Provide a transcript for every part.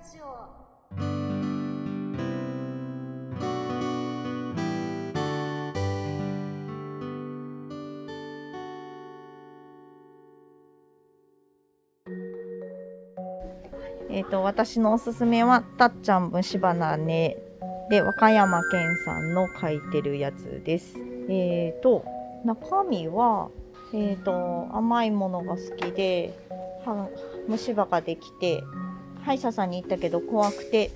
ジオえー、と私のおすすめは「たっちゃん虫花ね」で和歌山県さんの書いてるやつです。えー、と中身は、えー、と甘いものが好きでは虫歯ができて歯医者さんに行ったけど怖くて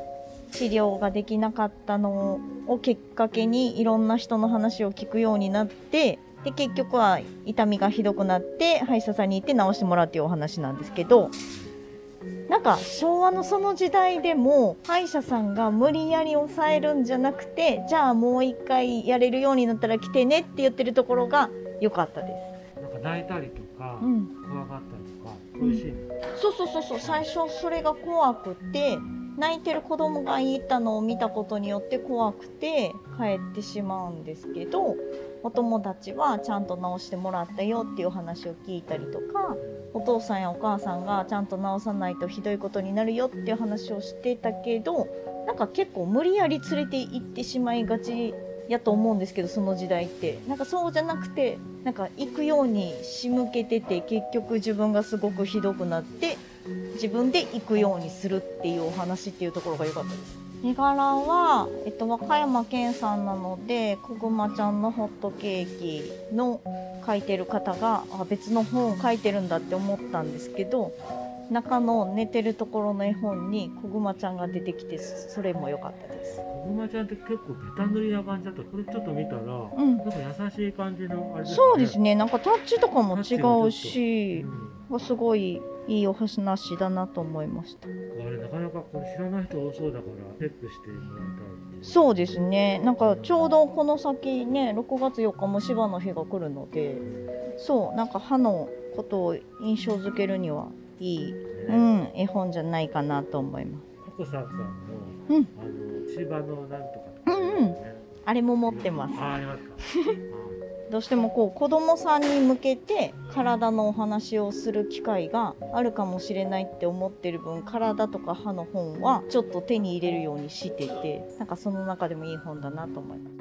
治療ができなかったのをきっかけにいろんな人の話を聞くようになってで結局は痛みがひどくなって歯医者さんに行って治してもらうっていうお話なんですけどなんか昭和のその時代でも歯医者さんが無理やり抑えるんじゃなくてじゃあもう一回やれるようになったら来てねって言ってるところが良かったです。なんか泣いたりとか、うん、怖がったりとかそういうシーン、そうそうそうそう最初それが怖くて泣いてる子供がいたのを見たことによって怖くて帰ってしまうんですけどお友達はちゃんと治してもらったよっていう話を聞いたりとかお父さんやお母さんがちゃんと治さないとひどいことになるよっていう話をしてたけどなんか結構無理やり連れて行ってしまいがちやと思うんですけどその時代って。なんかそうじゃなくてなんか行くように仕向けてて結局自分がすごくひどくなって自分で行くようにするっていうお話っていうところが良かったです。絵柄は、えっと、和歌山県さんなのでこぐまちゃんのホットケーキの書いてる方があ別の本を書いてるんだって思ったんですけど中の寝てるところの絵本にこぐまちゃんが出てきてそれも良かったです。こぐまちゃんって結構ベタ塗りな感じだった。これちょっと見たら、うん。なんか優しい感じのあれね。そうですね。なんかタッチとかも違うしと。すごいいいお話だなと思いました。うんあれなかなかこれ知らない人多そうだからチェックしてもらいたいそうですね。なんかちょうどこの先ね6月4日虫歯の日が来るのでそうなんか歯のことを印象づけるにはいい、うねん、絵本じゃないかなと思いますココサさんの、うん。あの芝のなんとかとか、うんうん。あれも持ってます。あありますか？どうしてもこう子供さんに向けて体のお話をする機会があるかもしれないって思ってる分体とか歯の本はちょっと手に入れるようにしててなんかその中でもいい本だなと思います